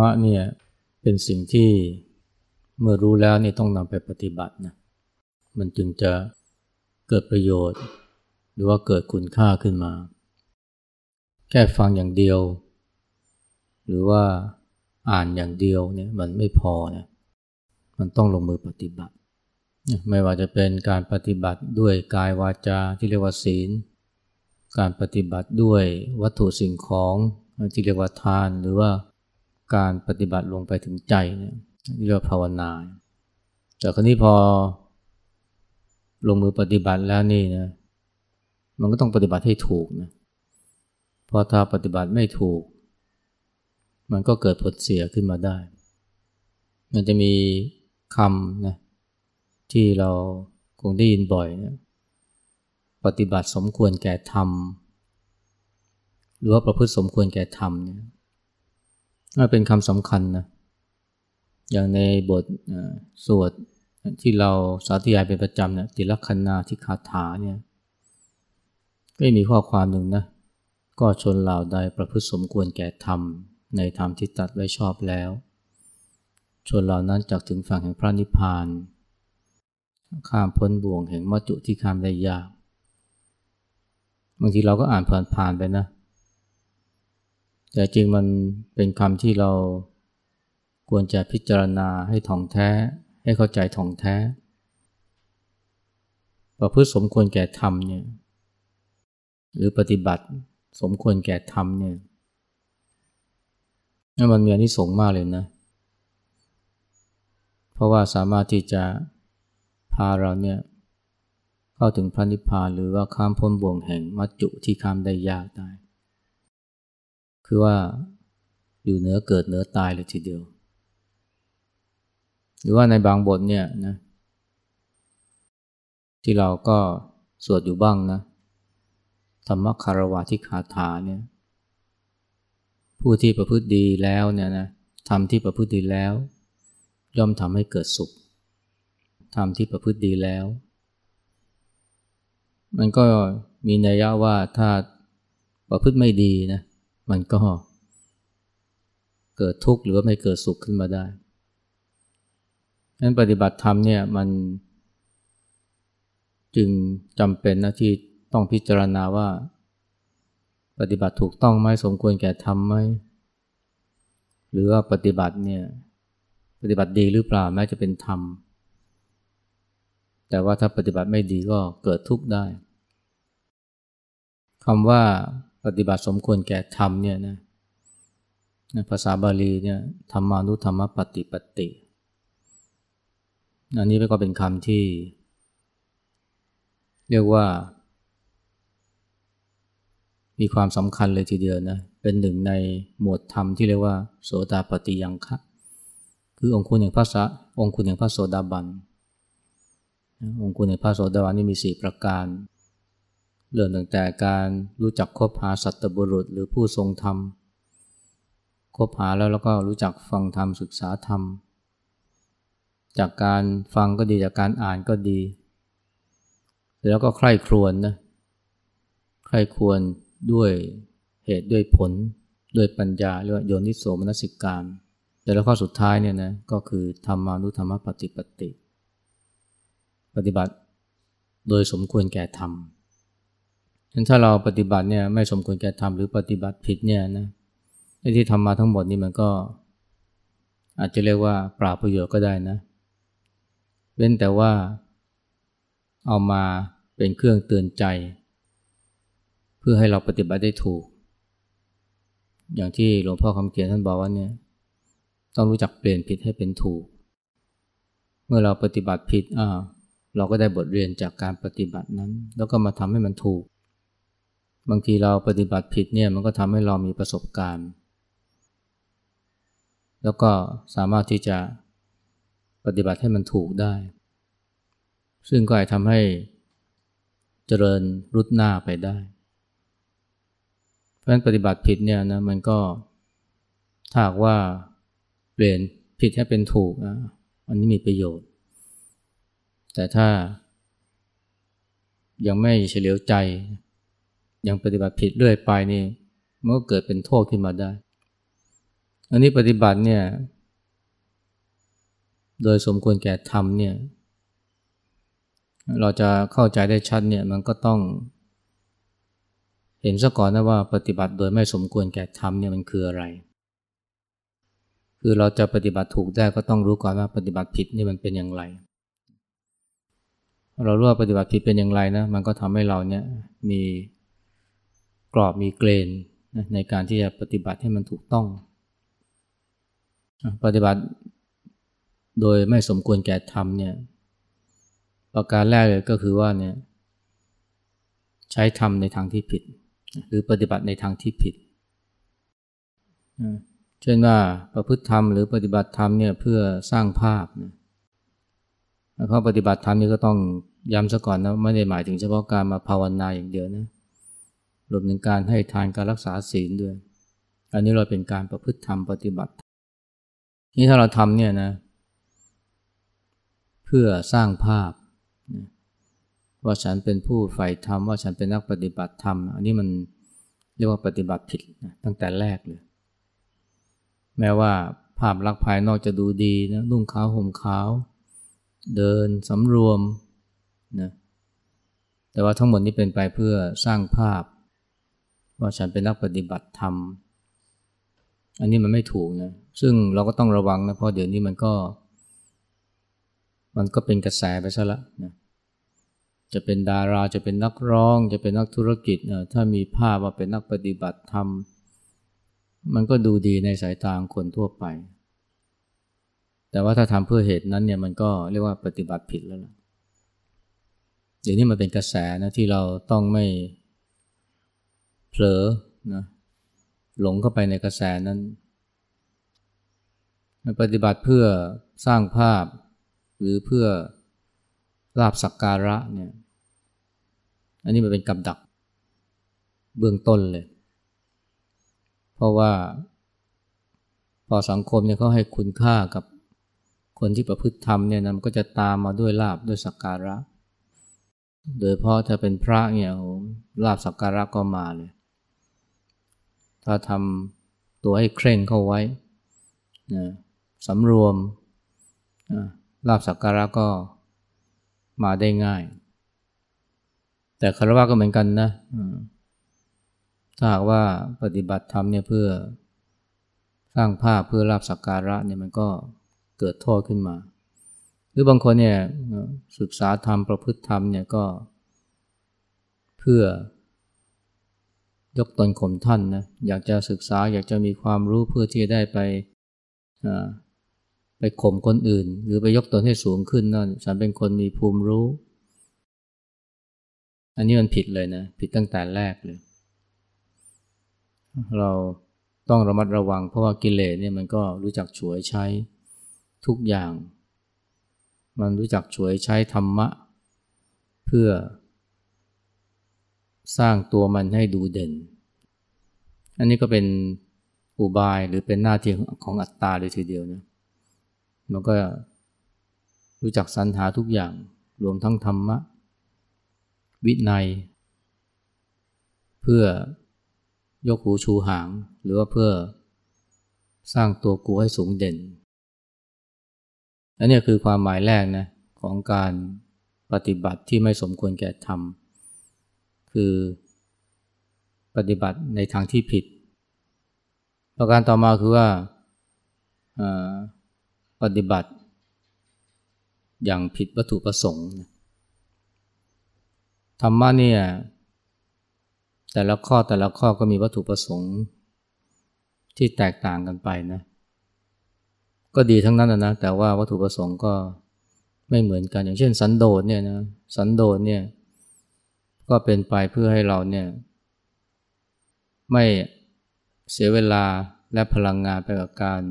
มะเนี่ยเป็นสิ่งที่เมื่อรู้แล้วนี่ต้องนำไปปฏิบัตินะมันจึงจะเกิดประโยชน์ หรือว่าเกิดคุณค่าขึ้นมา แค่ฟังอย่างเดียว หรือว่าอ่านอย่างเดียวเนี่ยมันไม่พอนะมันต้องลงมือปฏิบัติ ไม่ว่าจะเป็นการปฏิบัติด้วยกายวาจาที่เรียกว่าศีล การปฏิบัติด้วยวัตถุสิ่งของที่เรียกว่าทานหรือว่า การปฏิบัติลงไปถึงใจเนี่ยเรียกว่าภาวนา แต่ครนี้พอลงมือปฏิบัติแล้วนี่นะมันก็ต้องปฏิบัติให้ถูกนะเพราะถ้าปฏิบัติไม่ถูก มันก็เกิดผลเสียขึ้นมาได้ มันจะมีคำนะที่เราคงได้ยินบ่อยนะปฏิบัติสมควรแก่ธรรมหรือว่าประพฤติสมควรแก่ธรรมเนี่ย น่าเป็นคำสำคัญนะ อย่างในบทสวดที่เราสาธยายเป็นประจำเนี่ยติลักษณาที่คาถาเนี่ยก็มีข้อความหนึ่งนะ ก็ชนเหล่าใดประพฤติสมควรแก่ธรรม ในธรรมที่ตัดไว้ชอบแล้ว ชนเหล่านั้นจากถึงฝั่งแห่งพระนิพพาน ข้ามพ้นบ่วงแห่งมัจจุที่ข้ามได้ยาก บางทีเราก็อ่านผ่านๆไปนะ แต่จริงมันเป็นคำที่เราควรจะพิจารณาให้ท่องแท้ ให้เข้าใจท่องแท้ ประพฤติสมควรแก่ธรรมเนี่ยหรือปฏิบัติสมควรแก่ธรรมเนี่ยนั่นมันมีอนิสงส์มากเลยนะ เพราะว่าสามารถที่จะพาเราเนี่ยเข้าถึงพระนิพพานหรือว่าข้ามพ้นบ่วงแห่งมัจจุที่ข้ามได้ยากได้ คือว่าอยู่เหนือเกิดเหนือตายเลยทีเดียว หรือว่าในบางบทเนี่ยนะที่เราก็สวดอยู่บ้างนะธรรมคารวะที่คาถาเนี่ยผู้ที่ประพฤติดีแล้วเนี่ยนะทำที่ประพฤติดีแล้ว ย่อมทำให้เกิดสุขทำที่ประพฤติดีแล้ว มันก็มีนัยยะว่าถ้าประพฤติไม่ดีนะ มันก็ เกิดทุกข์หรือว่าไม่เกิดสุขขึ้นมาได้นั้นปฏิบัติธรรมเนี่ยมัน จึงจำเป็นนะที่ต้องพิจารณาว่า ปฏิบัติถูกต้องไหมสมควรแก่ทำไหมหรือว่าปฏิบัติเนี่ยปฏิบัติดีหรือเปล่าแม้จะเป็นธรรม แต่ว่าถ้าปฏิบัติไม่ดีก็เกิดทุกข์ได้คำว่า ปฏิบัติสมควรแก่ธรรมเนี่ยนะภาษาบาลีเนี่ยธรรมานุธรรมปฏิปติอันนี้ก็เป็นคำที่ เรียกว่า มีความสำคัญเลยทีเดียวนะเป็นหนึ่งในหมวดธรรมที่เรียกว่า โสดาปฏิยังคะคือองค์คุณแห่งพระสะองค์คุณแห่งพระโสดาบัน องค์คุณแห่งพระโสดาบันนี่มีสี่ประการ เริ่มตั้งแต่การรู้จักคบหาสัตบุรุษหรือผู้ทรงธรรม คบหาแล้วแล้วก็รู้จักฟังธรรมศึกษาธรรม จากการฟังก็ดีจากการอ่านก็ดี แล้วก็ใคร่ครวญนนะใคร่ครวญด้วยเหตุด้วยผลด้วยปัญญาเรียกว่าโยนิโสมนสิการแต่แล้วข้อสุดท้ายเนี่ยนะก็คือธรรมานุธรรมปฏิปติ ปฏิบัติโดยสมควรแก่ธรรม ฉะนั้นถ้าเราปฏิบัติเนี่ยไม่สมควรแก่ธรรมหรือปฏิบัติผิดเนี่ยนะไอ้ที่ทำมาทั้งหมดนี่มันก็ อาจจะเรียกว่าปราบประโยชน์ก็ได้นะ เว้นแต่ว่าเอามาเป็นเครื่องเตือนใจ เพื่อให้เราปฏิบัติได้ถูก อย่างที่หลวงพ่อคำเขียนท่านบอกว่าเนี่ยต้องรู้จักเปลี่ยนผิดให้เป็นถูก เมื่อเราปฏิบัติผิดอ่าเราก็ได้บทเรียนจากการปฏิบัตินั้น แล้วก็มาทำให้มันถูก บางทีเราปฏิบัติผิดเนี่ยมันก็ทำให้เรามีประสบการณ์ แล้วก็สามารถที่จะปฏิบัติให้มันถูกได้ ซึ่งก็อาจทำให้เจริญรุดหน้าไปได้ เพราะฉะนั้นปฏิบัติผิดเนี่ยนะมันก็ถ้าว่าเปลี่ยนผิดให้เป็นถูกนะอันนี้มีประโยชน์ แต่ถ้ายังไม่เฉลียวใจ ยังปฏิบัติผิดเรื่อยไปนี่มันก็เกิดเป็นโทษขึ้นมาได้ อันนี้ปฏิบัติเนี่ยโดยสมควรแก่ธรรมเนี่ยเราจะเข้าใจได้ชัดเนี่ยมันก็ต้อง เห็นซะก่อนนะว่าปฏิบัติโดยไม่สมควรแก่ธรรมเนี่ยมันคืออะไร คือเราจะปฏิบัติถูกได้ก็ต้องรู้ก่อนว่าปฏิบัติผิดนี่มันเป็นอย่างไร เรารู้ว่าปฏิบัติผิดเป็นอย่างไรนะมันก็ทำให้เราเนี่ยมี กรอบมีเกณฑ์ในการที่จะปฏิบัติให้มันถูกต้อง ปฏิบัติโดยไม่สมควรแก่ธรรมเนี่ยประการแรกเลยก็คือว่าเนี่ยใช้ธรรมในทางที่ผิด หรือปฏิบัติในทางที่ผิด เช่นว่าประพฤติธรรมหรือปฏิบัติธรรมเนี่ยเพื่อสร้างภาพนะเขาปฏิบัติธรรมนี่ก็ต้องย้ำซะก่อนนะไม่ได้หมายถึงเฉพาะการมาภาวนาอย่างเดียวนะ รวมถึงการให้ทานการรักษาศีลด้วย อันนี้เราเป็นการประพฤติธรรมปฏิบัติ นี่ถ้าเราทำเนี่ยนะ เพื่อสร้างภาพ ว่าฉันเป็นผู้ใฝ่ธรรมว่าฉันเป็นนักปฏิบัติธรรม อันนี้มันเรียกว่าปฏิบัติผิดนะตั้งแต่แรกเลย แม้ว่าภาพลักษณ์ภายนอกจะดูดีนะนุ่งขาวห่มขาว เดินสำรวมนะแต่ว่าทั้งหมดนี้เป็นไปเพื่อสร้างภาพ ว่าฉันเป็นนักปฏิบัติธรรม อันนี้มันไม่ถูกนะ ซึ่งเราก็ต้องระวังนะ เพราะเดี๋ยวนี้มันก็ มันก็เป็นกระแสไปซะละนะจะเป็นดาราจะเป็นนักร้อง จะเป็นนักธุรกิจนะถ้ามีภาพว่าเป็นนักปฏิบัติธรรม มันก็ดูดีในสายตาคนทั่วไป แต่ว่าถ้าทำเพื่อเหตุนั้นเนี่ยมันก็เรียกว่าปฏิบัติผิดแล้วล่ะเดี๋ยวนี้มันเป็นกระแสนะที่เราต้องไม่ เผลอนะหลงเข้าไปในกระแสนั้น ปฏิบัติเพื่อสร้างภาพหรือเพื่อลาบสักการะเนี่ยอันนี้มันเป็นกับดักเบื้องต้นเลย เพราะว่าพอสังคมเนี่ยเขาให้คุณค่ากับคนที่ประพฤติธรรมเนี่ยนะมันก็จะตามมาด้วยลาบด้วยสักการะ โดยเพราะถ้าเป็นพระเนี่ยโหลาบสักการะก็มาเลย ถ้าทำตัวให้เคร่งเข้าไว้นะสำรวมลาบสักการะก็มาได้ง่าย แต่คารวะก็เหมือนกันนะถ้าหากว่าปฏิบัติธรรมเนี่ยเพื่อสร้างภาพเพื่อลาบสักการะเนี่ยมันก็เกิดโทษขึ้นมา หรือบางคนเนี่ยศึกษาธรรมประพฤติธรรมเนี่ยก็เพื่อ ยกตนข่มท่านนะอยากจะศึกษาอยากจะมีความรู้เพื่อที่จะได้ไปไปข่มคนอื่น หรือไปยกตนให้สูงขึ้นนั่นฉันเป็นคนมีภูมิรู้ อันนี้มันผิดเลยนะ ผิดตั้งแต่แรกเลย เราต้องระมัดระวังเพราะว่ากิเลสเนี่ยมันก็รู้จักฉวยใช้ทุกอย่าง มันรู้จักฉวยใช้ธรรมะ เพื่อ สร้างตัวมันให้ดูเด่น อันนี้ก็เป็นอุบายหรือเป็นหน้าที่ของอัตตาเลยทีเดียวนะมันก็รู้จักสรรหาทุกอย่างรวมทั้งธรรมะ วินัย เพื่อยกหูชูหาง หรือว่าเพื่อสร้างตัวกูให้สูงเด่น อันนี้คือความหมายแรกนะของการปฏิบัติที่ไม่สมควรแก่ธรรม คือปฏิบัติในทางที่ผิด ประการต่อมาคือว่าปฏิบัติอย่างผิดวัตถุประสงค์ธรรมะเนี่ยแต่ละข้อแต่ละข้อก็มีวัตถุประสงค์ที่แตกต่างกันไปนะก็ดีทั้งนั้นนะแต่ว่าวัตถุประสงค์ก็ไม่เหมือนกันอย่างเช่น สันโดษเนี่ยนะสันโดษเนี่ย ก็เป็นไปเพื่อให้เราเนี่ย ไม่เสียเวลาและพลังงานไปกับการ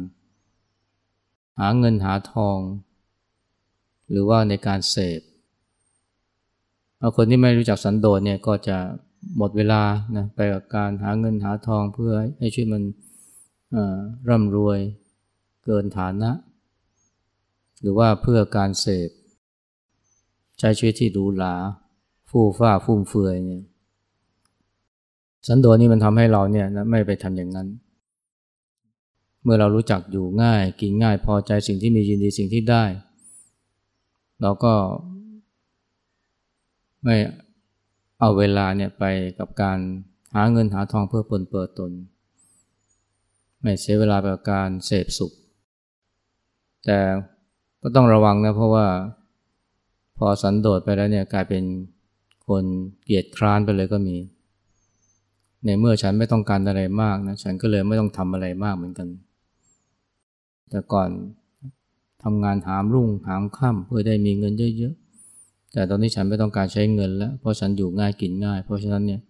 หาเงินหาทอง หรือว่าในการเสพเอาคนที่ไม่รู้จักสันโดษเนี่ยก็จะหมดเวลานะไปกับการหาเงินหาทองเพื่อให้ชีวิตมันร่ำรวยเกินฐานะ หรือว่าเพื่อการเสพใช้ชีวิตที่ดูหรา ฟู่ฟ้าฟุ่มเฟือยเนี่ยสันโดษนี่มันทำให้เราเนี่ยนะไม่ไปทำอย่างนั้น เมื่อเรารู้จักอยู่ง่าย กินง่ายพอใจสิ่งที่มียินดีสิ่งที่ได้ เราก็ไม่เอาเวลาเนี่ยไปกับการหาเงินหาทองเพื่อปนเปื้อตน ไม่เสียเวลาไปกับการเสพสุข แต่ก็ต้องระวังนะเพราะว่าพอสันโดษไปแล้วเนี่ยกลายเป็น คนเกียจคร้านไปเลยก็มี ในเมื่อฉันไม่ต้องการอะไรมากนะ ฉันก็เลยไม่ต้องทำอะไรมากเหมือนกัน แต่ก่อนทำงานหามรุ่งหามค่ำเพื่อได้มีเงินเยอะๆ แต่ตอนนี้ฉันไม่ต้องการใช้เงินแล้ว เพราะฉันอยู่ง่ายกินง่าย เพราะฉะนั้นเนี่ย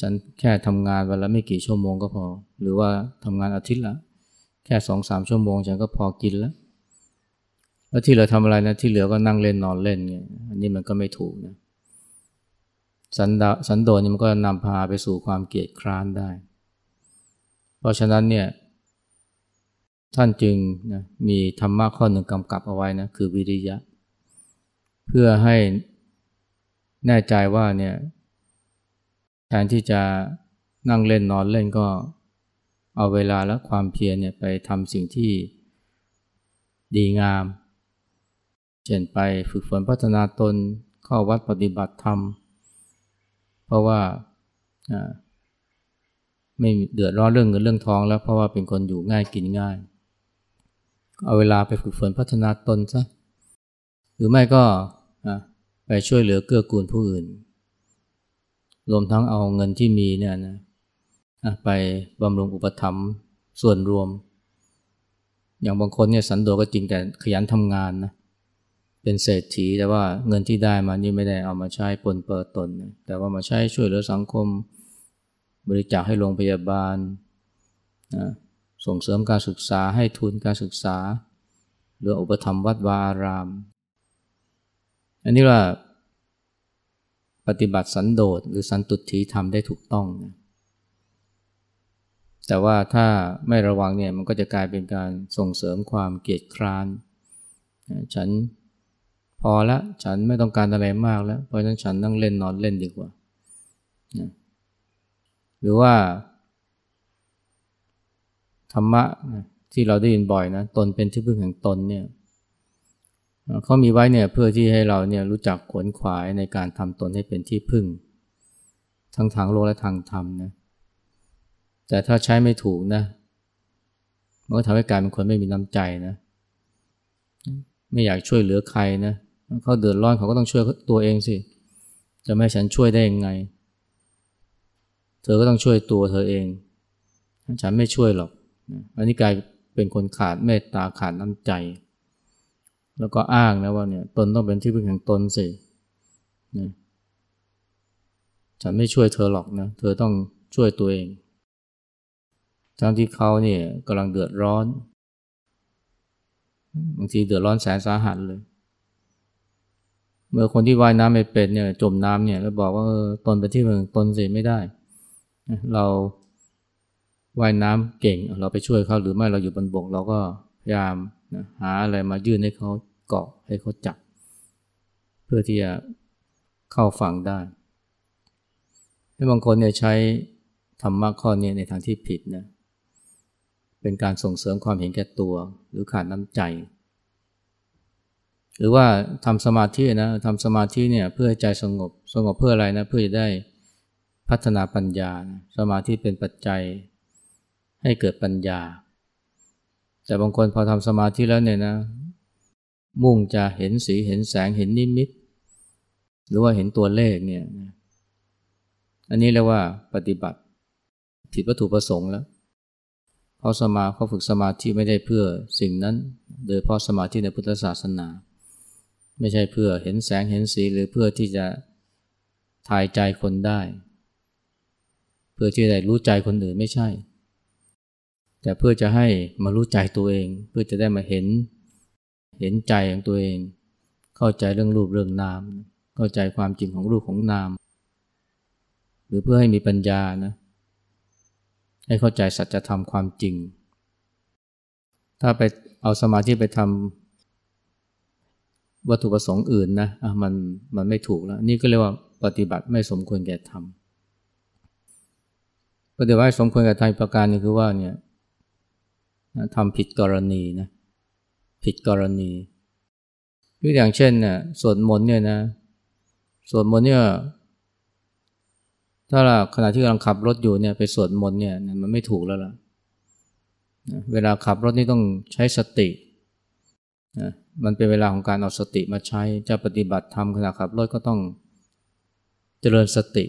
ฉันแค่ทำงานวันละไม่กี่ชั่วโมงก็พอ หรือว่าทำงานอาทิตย์ละแค่สองสามชั่วโมงฉันก็พอกินแล้ว แล้วที่เหลือทำอะไรนะที่เหลือก็นั่งเล่นนอนเล่นไงอันนี้มันก็ไม่ถูกนะ สันดาสันโดษนี่มันก็นำพาไปสู่ความเกลียดคร้านได้ เพราะฉะนั้นเนี่ยท่านจึงนะมีธรรมะข้อหนึ่งกำกับเอาไว้นะคือวิริยะ เพื่อให้แน่ใจว่าเนี่ยแทนที่จะนั่งเล่นนอนเล่นก็เอาเวลาและความเพียรเนี่ยไปทำสิ่งที่ดีงาม เช่นไปฝึกฝนพัฒนาตนเข้าวัดปฏิบัติธรรม เพราะว่าไม่เดือดร้อนเรื่องเงินเรื่องทองแล้วเพราะว่าเป็นคนอยู่ง่ายกินง่าย เอาเวลาไปฝึกฝนพัฒนาตนซะหรือไม่ก็ไปช่วยเหลือเกื้อกูลผู้อื่น รวมทั้งเอาเงินที่มีเนี่ยนะไปบำรุงอุปถัมภ์ส่วนรวม อย่างบางคนเนี่ยสันโดษก็จริงแต่ขยันทำงานนะ เป็นเศรษฐีแต่ว่าเงินที่ได้มานี่ไม่ได้เอามาใช้ปนเปื้อตน แต่ว่ามาใช้ช่วยเหลือสังคม บริจาคให้โรงพยาบาลส่งเสริมการศึกษาให้ทุนการศึกษา หรืออุปถัมวัดวาอาราม อันนี้ว่า ปฏิบัติสันโดษหรือสันตุถีทำได้ถูกต้องนะแต่ว่าถ้าไม่ระวังเนี่ยมันก็จะกลายเป็นการส่งเสริมความเกียดคร้าน ฉัน พอละฉันไม่ต้องการอะไรมากแล้ว เพราะฉะนั้นฉันนั่งเล่นนอนเล่นดีกว่านะหรือว่า ธรรมะที่เราได้ยินบ่อยนะตนเป็นที่พึ่งแห่งตนเนี่ยเขามีไว้เนี่ยเพื่อที่ให้เราเนี่ยรู้จักขวนขวายในการทำตนให้เป็นที่พึ่ง ทั้งทางโลกและทางธรรมนะแต่ถ้าใช้ไม่ถูกนะมันก็ทำให้กลายเป็นคนไม่มีน้ำใจนะ ไม่อยากช่วยเหลือใครนะ เขาเดือดร้อนเขาก็ต้องช่วยตัวเองสิ จะไม่ฉันช่วยได้ยังไง เธอก็ต้องช่วยตัวเธอเอง ฉันไม่ช่วยหรอก อันนี้กลายเป็นคนขาดเมตตาขาดน้ำใจ แล้วก็อ้างนะว่าเนี่ยตนต้องเป็นที่พึ่งแห่งตนสินะฉันไม่ช่วยเธอหรอกนะ เธอต้องช่วยตัวเองทั้งที่เขาเนี่ยกำลังเดือดร้อน บางทีเดือดร้อนแสนสาหัสเลย เมื่อคนที่ว่ายน้ำไม่เป็นเนี่ยจมน้ำเนี่ยแล้วบอกว่าตนไปที่เมืองตนเสียไม่ได้ เราว่ายน้ำเก่งเราไปช่วยเขาหรือไม่เราอยู่บนบกเราก็พยายามหาอะไรมายื่นให้เขาเกาะให้เขาจับ เพื่อที่จะเข้าฝั่งได้ให้บางคนเนี่ยใช้ธรรมะข้อนี้ในทางที่ผิดนะเป็นการส่งเสริมความเห็นแก่ตัวหรือขาดน้ำใจ หรือว่าทำสมาธินะทำสมาธิเนี่ยเพื่อใจสงบ สงบเพื่ออะไรนะเพื่อจะได้พัฒนาปัญญา สมาธิเป็นปัจจัยให้เกิดปัญญา แต่บางคนพอทำสมาธิแล้วเนี่ยนะ มุ่งจะเห็นสีเห็นแสงเห็นนิมิต หรือว่าเห็นตัวเลขเนี่ยอันนี้เรียกว่าปฏิบัติผิดวัตถุประสงค์แล้วเขาสมาเขาฝึกสมาธิไม่ได้เพื่อสิ่งนั้น โดยเพราะสมาธิในพุทธศาสนา ไม่ใช่เพื่อเห็นแสงเห็นสีหรือเพื่อที่จะทายใจคนได้ เพื่อที่จะได้รู้ใจคนอื่นไม่ใช่ แต่เพื่อจะให้มารู้ใจตัวเอง เพื่อจะได้มาเห็น เห็นใจของตัวเอง เข้าใจเรื่องรูปเรื่องนาม เข้าใจความจริงของรูปของนาม หรือเพื่อให้มีปัญญานะ ให้เข้าใจสัจธรรมความจริง ถ้าไปเอาสมาธิไปทำ วัตถุประสงค์อื่นนะะมันมันไม่ถูกแล้ว นี่ก็เรียกว่าปฏิบัติไม่สมควรแก่ทำปฏิบัติสมควรแก่ทำประการนี้คือว่าเนี่ยทำผิดกรณีนะผิดกรณียกอย่างเช่นเนี่ยสวดมนต์เนี่ยนะสวดมนต์เนี่ยถ้าเราขณะที่กำลังขับรถอยู่เนี่ยไปสวดมนต์เนี่ยมันไม่ถูกแล้วล่ะเวลาขับรถนี่ต้องใช้สติ นะมันเป็นเวลาของการเอาสติมาใช้จะปฏิบัติธรรมขณะขับรถก็ต้องเจริญสติ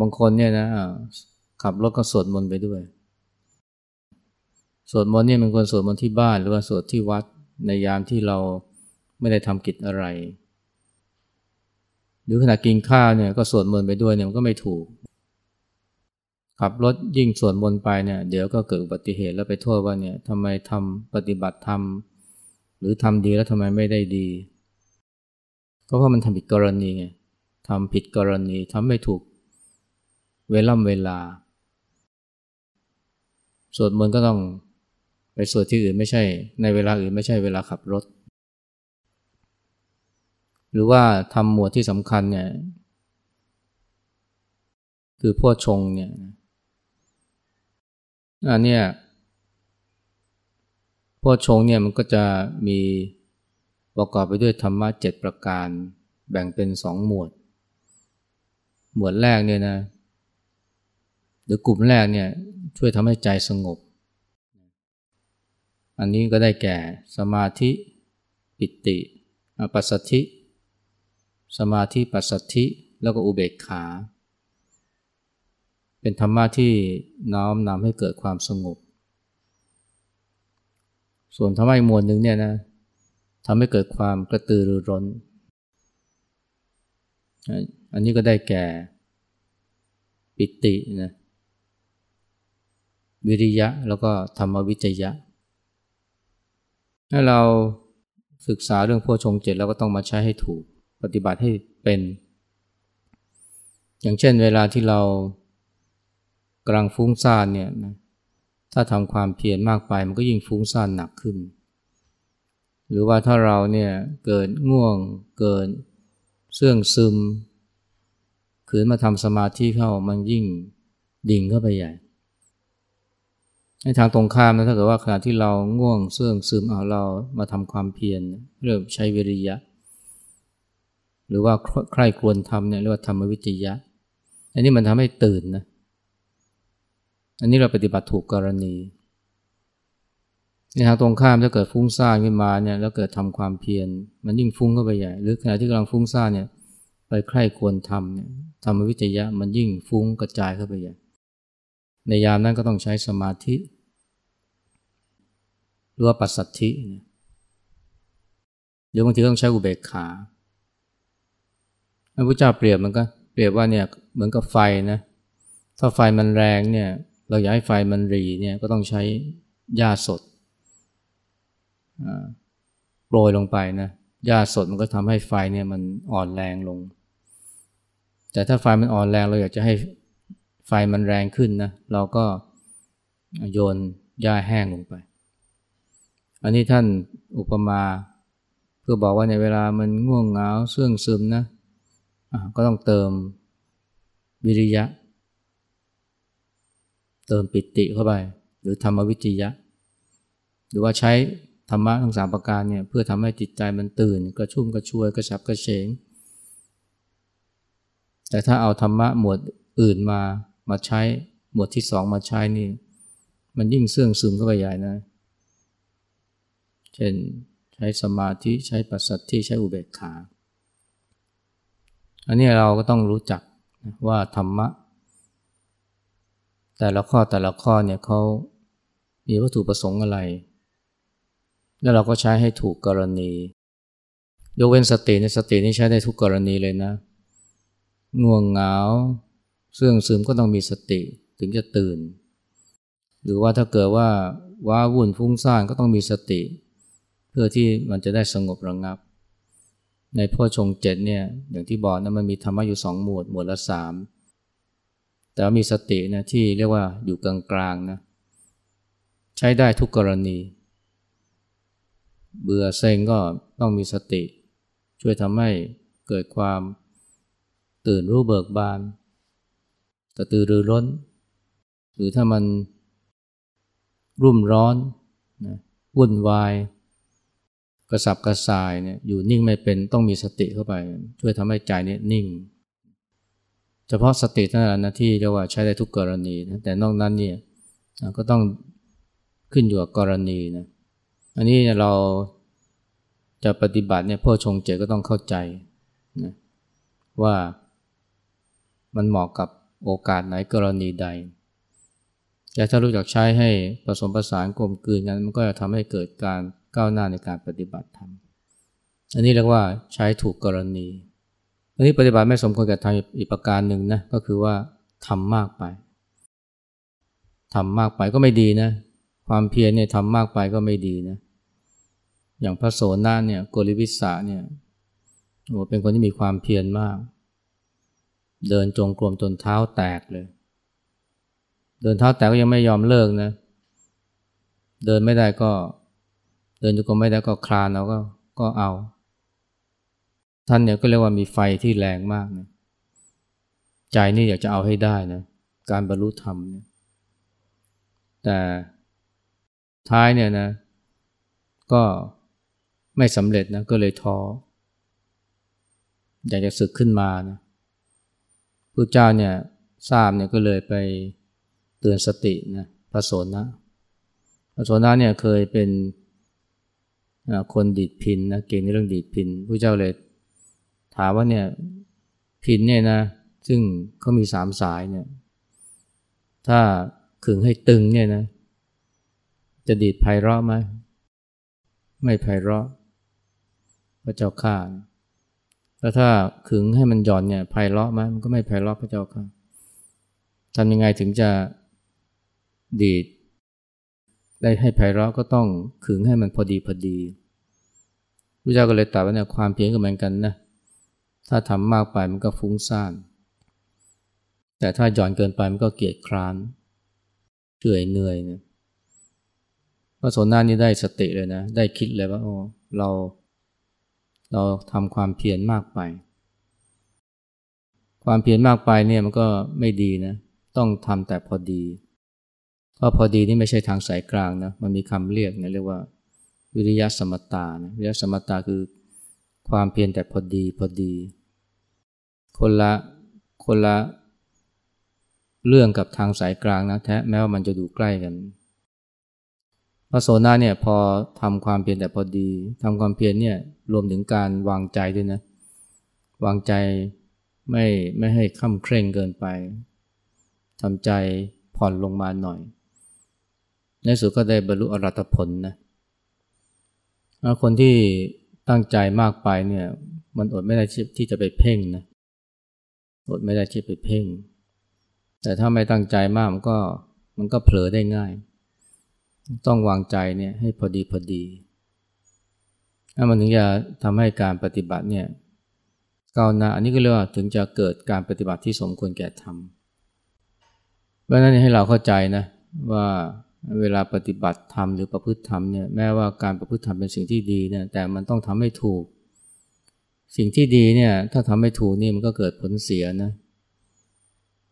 บางคนเนี่ยนะขับรถก็สวดมนต์ไปด้วยสวดมนต์เนี่ยมันควรสวดมนต์ที่บ้านหรือว่าสวดที่วัดในยามที่เราไม่ได้ทำกิจอะไร หรือขณะกินข้าวเนี่ยก็สวดมนต์ไปด้วยเนี่ยมันก็ไม่ถูก ขับรถยิ่งสวดมนต์ไปเนี่ยเดี๋ยวก็เกิดอุบัติเหตุแล้วไปโทษว่าเนี่ยทำไมทำปฏิบัติธรรมหรือทำดีแล้วทำไมไม่ได้ดี ก็เพราะมันทำผิดกรณีไงทำผิดกรณีทำไม่ถูกเวล่ำเวลา สวดมนต์ก็ต้องไปสวดที่อื่นไม่ใช่ ในเวลาอื่นไม่ใช่เวลาขับรถ หรือว่าทำหมวดที่สำคัญเนี่ยคือพ่อชงเนี่ย อันเนี้ยพ่อชงเนี่ยมันก็จะมีประกอบไปด้วยธรรมะเจ็ดประการแบ่งเป็นสองหมวด หมวดแรกเนี่ยนะหรือกลุ่มแรกเนี่ยช่วยทำให้ใจสงบ อันนี้ก็ได้แก่สมาธิปิติปัสสธิ สมาธิปัสสธิ แล้วก็อุเบกขา เป็นธรรมะที่น้อมนำให้เกิดความสงบ ส่วนธรรมะอีกมวลหนึ่งเนี่ยนะทำให้เกิดความกระตือรือร้น อันนี้ก็ได้แก่ปิตินะวิริยะแล้วก็ธรรมวิจยะ ถ้าเราศึกษาเรื่องพวชงเจ็ดเราก็ต้องมาใช้ให้ถูกปฏิบัติให้เป็น อย่างเช่นเวลาที่เรา กำลังฟุ้งซ่านเนี่ยนะถ้าทำความเพียรมากไปมันก็ยิ่งฟุ้งซ่านหนักขึ้น หรือว่าถ้าเราเนี่ยเกิดง่วงเกิดเสื่องซึมขืนมาทำสมาธิเข้ามันยิ่งดิ่งเข้าไปใหญ่ในทางตรงข้ามนะถ้าเกิดว่าขณะที่เราง่วงเสื่องซึมเอาเรามาทำความเพียรเริ่มใช้วิริยะ หรือว่าใครควรทำเนี่ยเรียกว่าธรรมวิจยะ อันนี้มันทำให้ตื่นนะ อันนี้เราปฏิบัติถูกกรณีในทางตรงข้ามถ้าเกิดฟุ้งซ่านขึ้นมาเนี่ยแล้วเกิดทำความเพียรมันยิ่งฟุ้งเข้าไปใหญ่ หรือขณะที่กำลังฟุ้งซ่านเนี่ยไปใคร่ควรทำเนี่ยธรรมวิจยะมันยิ่งฟุ้งกระจายเข้าไปใหญ่ ในยามนั้นก็ต้องใช้สมาธิหรือว่าปัสสัทธิหรือบางทีต้องใช้อุเบกขาพระพุทธเจ้าเปรียบมันก็เปรียบว่าเนี่ยเหมือนกับไฟนะถ้าไฟมันแรงเนี่ย เราอยากให้ไฟมันรีเนี่ยก็ต้องใช้หญ้าสดโปรยลงไปนะหญ้าสดมันก็ทำให้ไฟเนี่ยมันอ่อนแรงลง แต่ถ้าไฟมันอ่อนแรงเราอยากจะให้ไฟมันแรงขึ้นนะเราก็โยนหญ้าแห้งลงไป อันนี้ท่านอุปมาเพื่อบอกว่าในเวลามันง่วงเหงาเสื่องซึมนะะก็ต้องเติมวิริยะเเติมปิติเข้าไป หรือธรรมวิจยะ หรือว่าใช้ธรรมะทั้งสามประการเนี่ยเพื่อทำให้จิตใจมันตื่น กระชุ่มกระชวยกระฉับกระเฉง แต่ถ้าเอาธรรมะหมวดอื่นมามาใช้หมวดที่สองมาใช้นี่ มันยิ่งเสื่องซึมเข้าไปใหญ่นะ เช่นใช้สมาธิใช้ปัสสัทธิใช้อุเบกขา อันนี้เราก็ต้องรู้จักว่าธรรมะ แต่ละข้อแต่ละข้อเนี่ยเขามีวัตถุประสงค์อะไร แล้วเราก็ใช้ให้ถูกกรณี ยกเว้นสติในสตินี่ใช้ได้ทุกกรณีเลยนะ ง่วงเหงาเสื่องซึมก็ต้องมีสติถึงจะตื่น หรือว่าถ้าเกิดว่าว้าวุ่นฟุ้งซ่านก็ต้องมีสติ เพื่อที่มันจะได้สงบระงงับ ในพ่อชงเจ็ดเนี่ยอย่างที่บอกนะมันมีธรรมะอยู่สองหมวดหมวดละสาม แต่มีสตินะที่เรียกว่าอยู่กลางๆนะใช้ได้ทุกกรณี เบื่อเซ็งก็ต้องมีสติ ช่วยทำให้เกิดความตื่นรู้เบิกบานกระตือรือร้น หรือถ้ามันรุ่มร้อนนะวุ่นวาย กระสับกระส่ายเนี่ยอยู่นิ่งไม่เป็นต้องมีสติเข้าไป ช่วยทำให้ใจเนี่ยนิ่ง เฉพาะสติเท่านั้นนะที่เรียกว่าใช้ได้ทุกกรณีนะแต่นอกนั้นเนี่ยก็ต้องขึ้นอยู่กับกรณีนะอันนี้เราจะปฏิบัติเนี่ยพ่อชงเจก็ต้องเข้าใจนะว่ามันเหมาะกับโอกาสไหนกรณีใด แต่ถ้ารู้จักใช้ให้ผสมผสานกลมกลืนกันมันก็จะทำให้เกิดการก้าวหน้าในการปฏิบัติธรรม อันนี้เรียกว่าใช้ถูกกรณี อันนี้ปฏิบัติไม่สมควรกับทำอีกประการหนึ่งนะก็คือว่าทำมากไปทำมากไปก็ไม่ดีนะ ความเพียรเนี่ยทำมากไปก็ไม่ดีนะ อย่างพระโสนาเนี่ยโกริวิสาเนี่ยโอ้เป็นคนที่มีความเพียรมาก เดินจงกรมจนเท้าแตกเลย เดินเท้าแตกก็ยังไม่ยอมเลิกนะ เดินไม่ได้ก็ เดินจงกรมไม่ได้ก็คลานเอาก็ก็เอา ท่านเนี่ยก็เรียกว่ามีไฟที่แรงมากนะใจนี่อยากจะเอาให้ได้นะการบรรลุธรรมเนี่ยแต่ท้ายเนี่ยนะก็ไม่สำเร็จนะก็เลยท้ออยากจะศึกขึ้นมานะพระเจ้าเนี่ยทราบเนี่ยก็เลยไปเตือนสตินะพระโสนะพระโสนะเนี่ยเคยเป็นคนดีดพินนะเก่งในเรื่องดีดพินพระเจ้าเลย ถามว่าเนี่ยพินเนี่ยนะซึ่งเขามีสามสายเนี่ยถ้าขึงให้ตึงเนี่ยนะจะดีดไพเราะไหมไม่ไพเราะ พระเจ้าข้าแล้วถ้าขึงให้มันหย่อนเนี่ยไพเราะไหมมันก็ไม่ไพเราะพระเจ้าข้าทำยังไงถึงจะดีด ได้ให้ไพเราะก็ต้องขึงให้มันพอดีพอดีพระเจ้าก็เลยตรัสว่าเนี่ยความเพียรก็เหมือนกันนะ ถ้าทำมากไปมันก็ฟุ้งซ่าน แต่ถ้าหย่อนเกินไปมันก็เกียจคร้านเฉื่อยเหนื่อยเนี่ยพระโสนานี่ได้สติเลยนะ ได้คิดเลยว่าโอ้เรา เราทำความเพียรมากไป ความเพียรมากไปเนี่ยมันก็ไม่ดีนะ ต้องทำแต่พอดีเพราะพอดีนี่ไม่ใช่ทางสายกลางนะ มันมีคำเรียกนะเรียกว่า วิริยะสมตานะวิริยะสมตาคือความเพียรแต่พอดีพอดี คนละคนละเรื่องกับทางสายกลางนะแท้แม้ว่ามันจะดูใกล้กันพระโสนาเนี่ยพอทำความเพียรแต่พอดีทำความเพียรเนี่ยรวมถึงการวางใจด้วยนะ วางใจไม่ไม่ให้ค่ำเคร่งเกินไปทำใจผ่อนลงมาหน่อย ในสุดก็ได้บรรลุอรัตผลนะคนที่ตั้งใจมากไปเนี่ยมันอดไม่ได้ที่จะไปเพ่งนะ อดไม่ได้ที่ไปเพ่ง แต่ถ้าไม่ตั้งใจมากมันก็มันก็เผลอได้ง่าย ต้องวางใจเนี่ยให้พอดีพอดีถ้ามันถึงจะทำให้การปฏิบัติเนี่ยก้าวหน้าอันนี้ก็เรียกว่าถึงจะเกิดการปฏิบัติที่สมควรแก่ธรรมเพราะนั้นให้เราเข้าใจนะว่าเวลาปฏิบัติธรรมหรือประพฤติธรรมเนี่ยแม้ว่าการประพฤติธรรมเป็นสิ่งที่ดีเนี่ยแต่มันต้องทำให้ถูก สิ่งที่ดีเนี่ยถ้าทำไม่ถูกนี่มันก็เกิดผลเสียนะ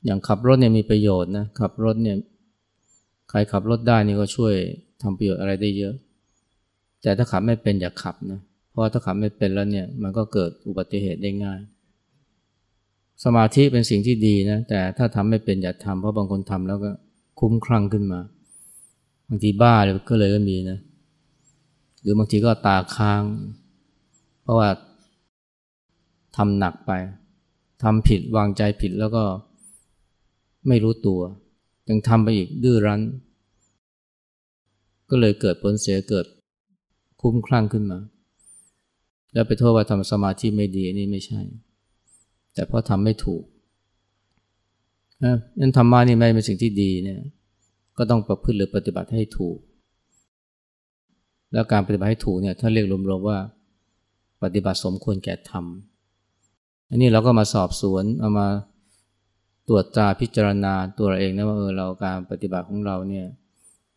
อย่างขับรถเนี่ยมีประโยชน์นะขับรถเนี่ยใครขับรถได้นี่ก็ช่วยทำประโยชน์อะไรได้เยอะ แต่ถ้าขับไม่เป็นอย่าขับนะเพราะถ้าขับไม่เป็นแล้วเนี่ยมันก็เกิดอุบัติเหตุได้ง่าย สมาธิเป็นสิ่งที่ดีนะแต่ถ้าทำไม่เป็นอย่าทำเพราะบางคนทำแล้วก็คุ้มคลั่งขึ้นมาบางทีบ้าเลยก็เลยก็มีนะ หรือบางทีก็ตาค้าง เพราะว่า ทำหนักไปทำผิดวางใจผิดแล้วก็ไม่รู้ตัว ยังทำไปอีกดื้อรั้น ก็เลยเกิดผลเสียเกิดคุ้มคลั่งขึ้นมา แล้วไปโทษว่าทำสมาธิไม่ดีนี่ไม่ใช่ แต่เพราะทำไม่ถูกนะนั้นธรรมะนี่ไม่เป็นสิ่งที่ดีเนี่ยก็ต้องประพฤติหรือปฏิบัติให้ถูก แล้วการปฏิบัติให้ถูกเนี่ยถ้าเรียกรวมๆว่า ปฏิบัติสมควรแก่ธรรม อันนี้เราก็มาสอบสวนเอามาตรวจตราพิจารณาตัวเราเองนะว่าเออเราการปฏิบัติของเราเนี่ย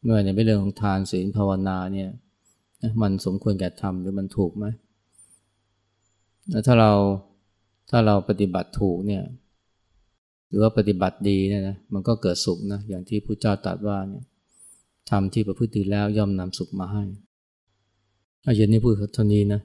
เมื่อในเรื่องของทานศีลภาวนาเนี่ยมันสมควรแก่ทำหรือมันถูกไหมแล้วถ้าเราถ้าเราปฏิบัติถูกเนี่ยหรือว่าปฏิบัติดีเนี่ยนะมันก็เกิดสุขนะอย่างที่พระเจ้าตรัสว่าเนี่ยทำที่ประพฤติแล้วย่อมนำสุขมาให้อาเย็นนี้พูดเท่านี้นะ